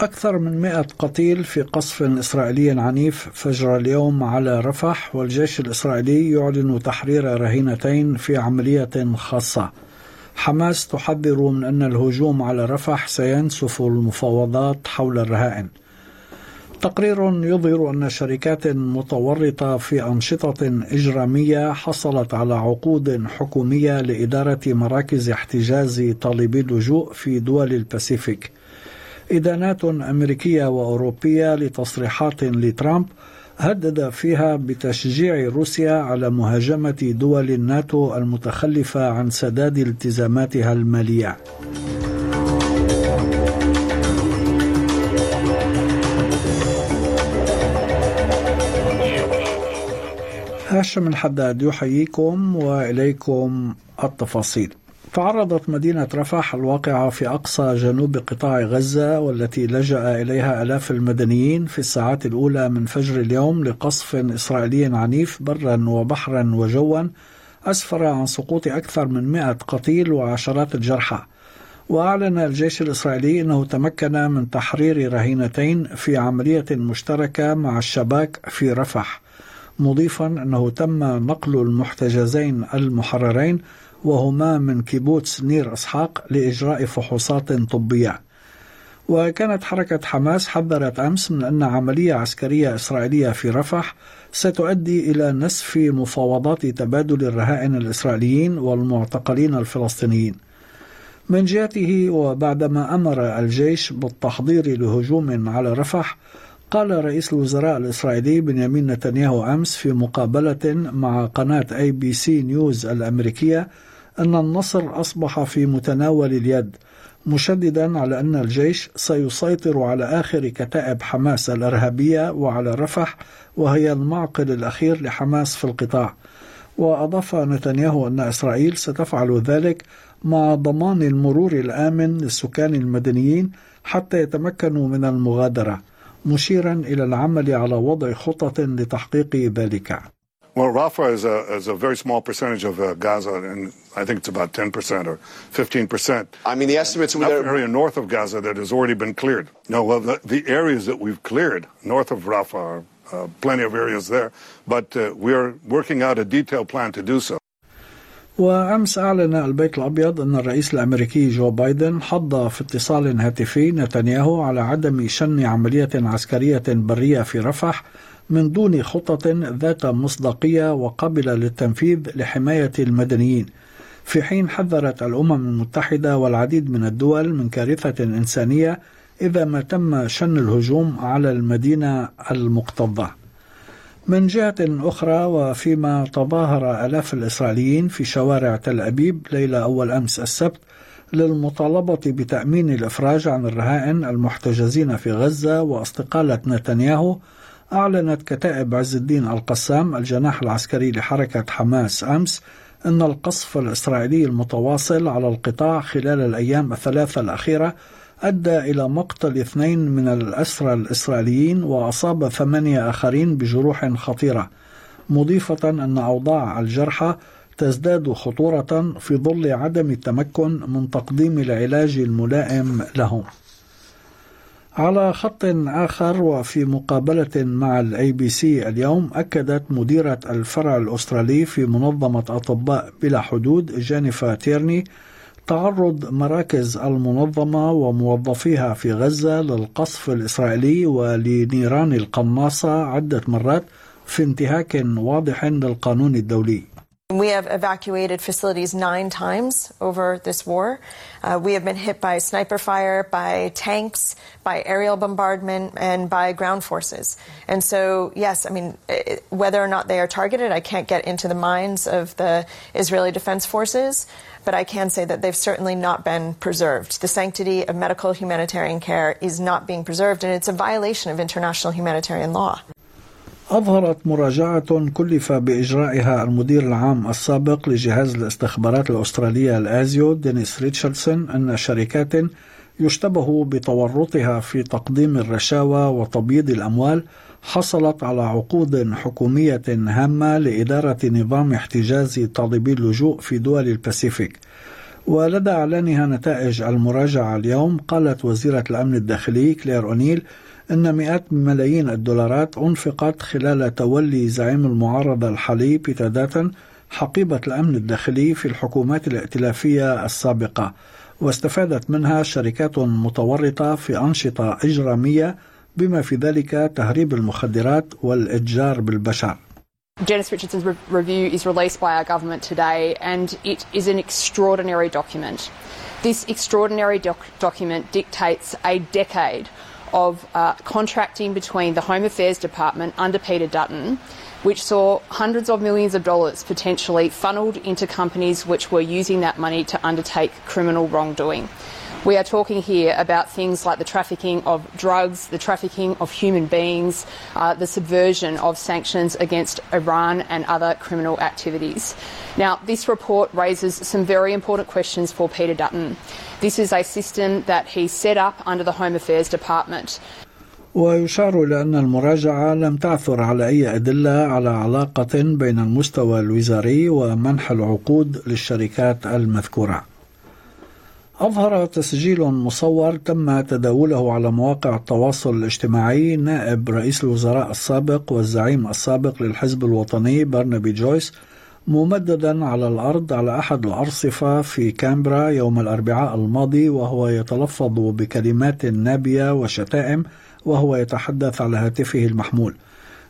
أكثر من مئة قتيل في قصف إسرائيلي عنيف فجر اليوم على رفح والجيش الإسرائيلي يعلن تحرير رهينتين في عملية خاصة. حماس تحذر من أن الهجوم على رفح سينسف المفاوضات حول الرهائن. تقرير يظهر أن شركات متورطة في أنشطة إجرامية حصلت على عقود حكومية لإدارة مراكز احتجاز طالبي اللجوء في دول الباسيفيك. إدانات أمريكية وأوروبية لتصريحات لترامب هدد فيها بتشجيع روسيا على مهاجمة دول الناتو المتخلفة عن سداد التزاماتها المالية. هاشم الحداد يحييكم وإليكم التفاصيل. تعرضت مدينة رفح الواقعة في أقصى جنوب قطاع غزة والتي لجأ إليها آلاف المدنيين في الساعات الأولى من فجر اليوم لقصف إسرائيلي عنيف برا وبحرا وجوا أسفر عن سقوط أكثر من مئة قتيل وعشرات الجرحى. وأعلن الجيش الإسرائيلي أنه تمكن من تحرير رهينتين في عملية مشتركة مع الشباك في رفح. مضيفا أنه تم نقل المحتجزين المحررين وهما من كيبوتس نير إسحاق لإجراء فحوصات طبية. وكانت حركة حماس حذرت أمس من أن عملية عسكرية إسرائيلية في رفح ستؤدي إلى نسف مفاوضات تبادل الرهائن الإسرائيليين والمعتقلين الفلسطينيين. من جهته وبعدما أمر الجيش بالتحضير لهجوم على رفح قال رئيس الوزراء الإسرائيلي بنيامين نتنياهو أمس في مقابلة مع قناة ABC News الأمريكية أن النصر أصبح في متناول اليد مشددا على أن الجيش سيسيطر على آخر كتائب حماس الإرهابية وعلى رفح وهي المعقل الأخير لحماس في القطاع. وأضاف نتنياهو أن إسرائيل ستفعل ذلك مع ضمان المرور الآمن للسكان المدنيين حتى يتمكنوا من المغادرة. مشيرا إلى العمل على وضع خطط لتحقيق ذلك Well, Rafah is a, is a very small percentage of uh, Gaza, and I think it's about 10% or 15%. I mean, the estimates... Enough area north of Gaza that has already been cleared. No, well, the, the areas that we've cleared north of Rafah are uh, plenty of areas there, but uh, we are working out a detailed plan to do so. وأمس أعلن البيت الأبيض أن الرئيس الأمريكي جو بايدن حض في اتصال هاتفي نتنياهو على عدم شن عملية عسكرية برية في رفح من دون خطط ذات مصداقية وقابلة للتنفيذ لحماية المدنيين. في حين حذرت الأمم المتحدة والعديد من الدول من كارثة إنسانية إذا ما تم شن الهجوم على المدينة المكتظة من جهة أخرى وفيما تظاهر آلاف الإسرائيليين في شوارع تل أبيب ليلة أول أمس السبت للمطالبة بتأمين الإفراج عن الرهائن المحتجزين في غزة واستقالة نتنياهو أعلنت كتائب عز الدين القسام الجناح العسكري لحركة حماس أمس أن القصف الإسرائيلي المتواصل على القطاع خلال الأيام الثلاثة الأخيرة أدى إلى مقتل اثنين من الأسرى الإسرائيليين وأصاب ثمانية آخرين بجروح خطيرة مضيفة أن أوضاع الجرحى تزداد خطورة في ظل عدم التمكن من تقديم العلاج الملائم لهم. على خط آخر وفي مقابلة مع ال ABC اليوم أكدت مديرة الفرع الأسترالي في منظمة أطباء بلا حدود جينيفا تيرني تعرض مراكز المنظمة وموظفيها في غزة للقصف الإسرائيلي ولنيران القناصة عدة مرات في انتهاك واضح للقانون الدولي. We have evacuated facilities nine times over this war. Uh, we have been hit by sniper fire, by tanks, by aerial bombardment, and by ground forces. And so, yes, I mean, it, whether or not they are targeted, I can't get into the minds of the Israeli Defense Forces, but I can say that they've certainly not been preserved. The sanctity of medical humanitarian care is not being preserved, and it's a violation of international humanitarian law. أظهرت مراجعة كلف بإجرائها المدير العام السابق لجهاز الاستخبارات الأسترالية الآزيو دينيس ريتشاردسون أن شركات يشتبه بتورطها في تقديم الرشاوى وتبييض الأموال حصلت على عقود حكومية هامة لإدارة نظام احتجاز طالبي اللجوء في دول الباسيفيك. ولدى إعلانها نتائج المراجعة اليوم قالت وزيرة الأمن الداخلي كلير أونيل أن مئات ملايين الدولارات أنفقت خلال تولي زعيم المعارضة الحالي بيتر داتون حقيبة الأمن الداخلي في الحكومات الائتلافية السابقة واستفادت منها شركات متورطة في أنشطة إجرامية بما في ذلك تهريب المخدرات والإتجار بالبشر Janice Richardson's re- review is released by our government today, and it is an extraordinary document. This extraordinary doc- document dictates a decade of uh, contracting between the Home Affairs Department under Peter Dutton, which saw hundreds of millions of dollars potentially funneled into companies which were using that money to undertake criminal wrongdoing. We are talking here about things like the trafficking of drugs, the trafficking of human beings, uh, the subversion of sanctions against Iran and other criminal activities. Now, this report raises some very important questions for Peter Dutton. This is a system that he set up under the Home Affairs Department. ويشار إلى أن المراجعة لم تعثر على أي أدلة على علاقة بين المستوى الوزاري ومنح العقود للشركات المذكورة. أظهر تسجيل مصور تم تداوله على مواقع التواصل الاجتماعي نائب رئيس الوزراء السابق والزعيم السابق للحزب الوطني برنابي جويس ممددا على الأرض على أحد الأرصفة في كامبرا يوم الأربعاء الماضي وهو يتلفظ بكلمات نابية وشتائم وهو يتحدث على هاتفه المحمول.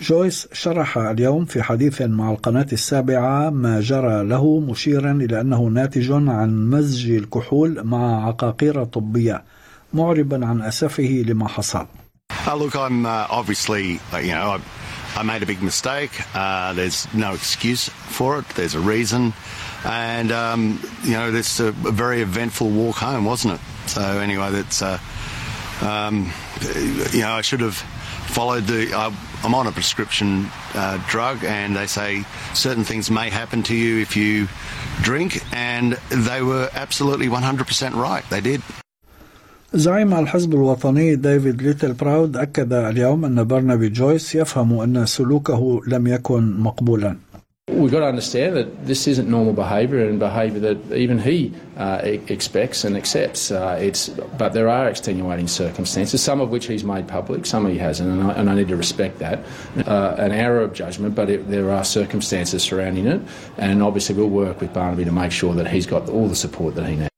جويس شرح اليوم في حديث مع القناة السابعة ما جرى له مشيرا إلى أنه ناتج عن مزج الكحول مع عقاقير طبية معربا عن أسفه لما حصل Uh, look, I'm uh, obviously, uh, you know, I, I made a big mistake. Uh, there's no excuse for it. There's a reason. And, um, you know, this a, a very eventful walk home, wasn't it? So, anyway, that's, uh, um, you know, I should have followed the. I, I'm on a prescription uh, drug, and they say certain things may happen to you if you drink, and they were absolutely 100% right. They did. زعيم الحزب الوطني ديفيد ليتل براود أكد اليوم أن برنابي جويس يفهم أن سلوكه لم يكن مقبولا We've got to understand that this isn't normal behaviour and behaviour that even he uh, expects and accepts. Uh, it's, but there are extenuating circumstances, some of which he's made public, some he hasn't, and I, and I need to respect that. Uh, an error of judgment, but it, there are circumstances surrounding it, and obviously we'll work with Barnaby to make sure that he's got all the support that he needs.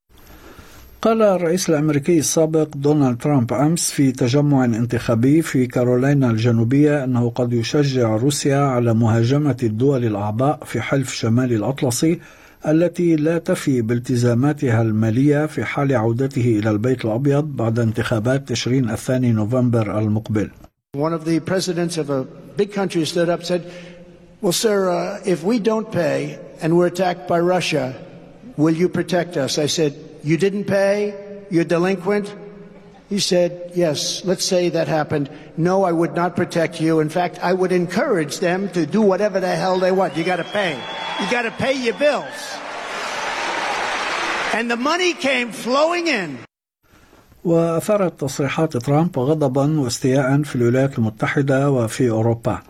قال الرئيس الأمريكي السابق دونالد ترامب أمس في تجمع انتخابي في كارولينا الجنوبية أنه قد يشجع روسيا على مهاجمة الدول الأعضاء في حلف شمال الأطلسي التي لا تفي بالتزاماتها المالية في حال عودته إلى البيت الأبيض بعد انتخابات تشرين الثاني نوفمبر المقبل. One of the presidents of a big country stood up said, Well, sir, uh, if we don't pay and we're attacked by Russia, will you protect us? I said, You didn't pay? You're delinquent? He said, Yes, let's say that happened. No, I would not protect you. In fact, I would encourage them to do whatever the hell they want. You got to pay. You got to pay your bills. And the money came flowing in. وأثارت تصريحات ترامب غضبا واستياء في الولايات المتحدة وفي أوروبا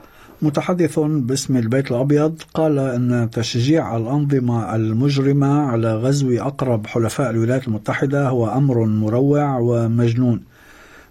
متحدث باسم البيت الأبيض قال أن تشجيع الأنظمة المجرمة على غزو أقرب حلفاء الولايات المتحدة هو أمر مروع ومجنون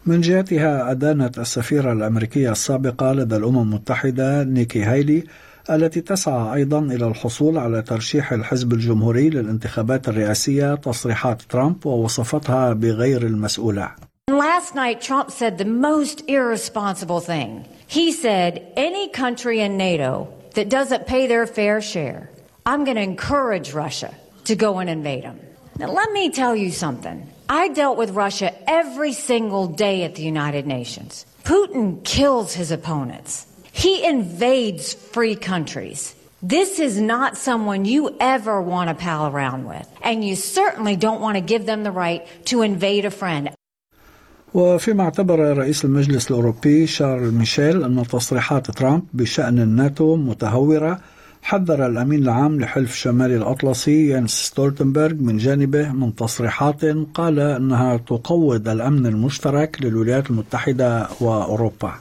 من جهتها أدانت السفيرة الأمريكية السابقة لدى الأمم المتحدة نيكي هايلي التي تسعى أيضا إلى الحصول على ترشيح الحزب الجمهوري للانتخابات الرئاسية تصريحات ترامب ووصفتها بغير المسؤولة Last night, Trump said the most irresponsible thing. He said, any country in NATO that doesn't pay their fair share, I'm going to encourage Russia to go and invade them. Now, let me tell you something. I dealt with Russia every single day at the United Nations. Putin kills his opponents. He invades free countries. This is not someone you ever want to pal around with. And you certainly don't want to give them the right to invade a friend. وفيما اعتبر رئيس المجلس الأوروبي شارل ميشيل أن تصريحات ترامب بشأن الناتو متهورة. حذر الأمين العام لحلف شمال الأطلسي يانس ستولتنبرغ من جانبه من تصريحات قال أنها تقوض الأمن المشترك للولايات المتحدة وأوروبا.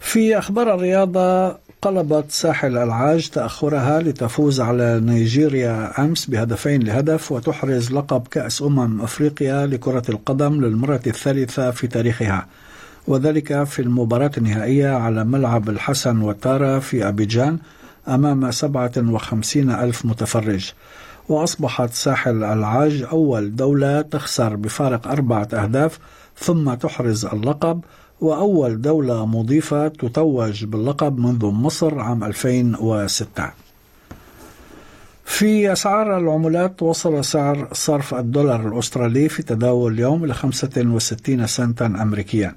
في أخبار الرياضة قلبت ساحل العاج تأخرها لتفوز على نيجيريا أمس بهدفين لهدف وتحرز لقب كأس أمم أفريقيا لكرة القدم للمرة الثالثة في تاريخها. وذلك في المباراة النهائية على ملعب الحسن وتارا في أبيجان أمام 57 ألف متفرج. وأصبحت ساحل العاج أول دولة تخسر بفارق أربعة أهداف ثم تحرز اللقب وأول دولة مضيفة تتوج باللقب منذ مصر عام 2006 في أسعار العملات وصل سعر صرف الدولار الأسترالي في تداول اليوم إلى 65 سنتا أمريكيا.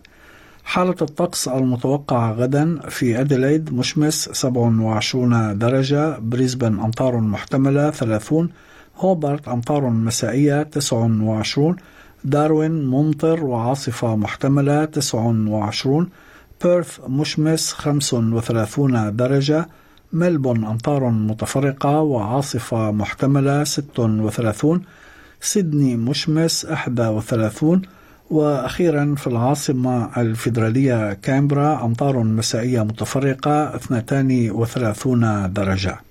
حالة الطقس المتوقعة غدا في أديلايد مشمس 27 درجة بريسبن أمطار محتملة 30 هوبرت أمطار مسائية 29 داروين ممطر وعاصفة محتملة 29 بيرث مشمس 35 درجة ملبون أمطار متفرقة وعاصفة محتملة 36 سيدني مشمس 31 وأخيرا في العاصمة الفيدرالية كامبرا أمطار مسائية متفرقة 32 درجة.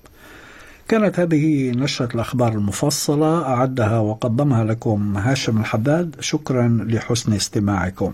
كانت هذه نشرة الأخبار المفصلة أعدها وقدمها لكم هاشم الحداد. شكرا لحسن استماعكم.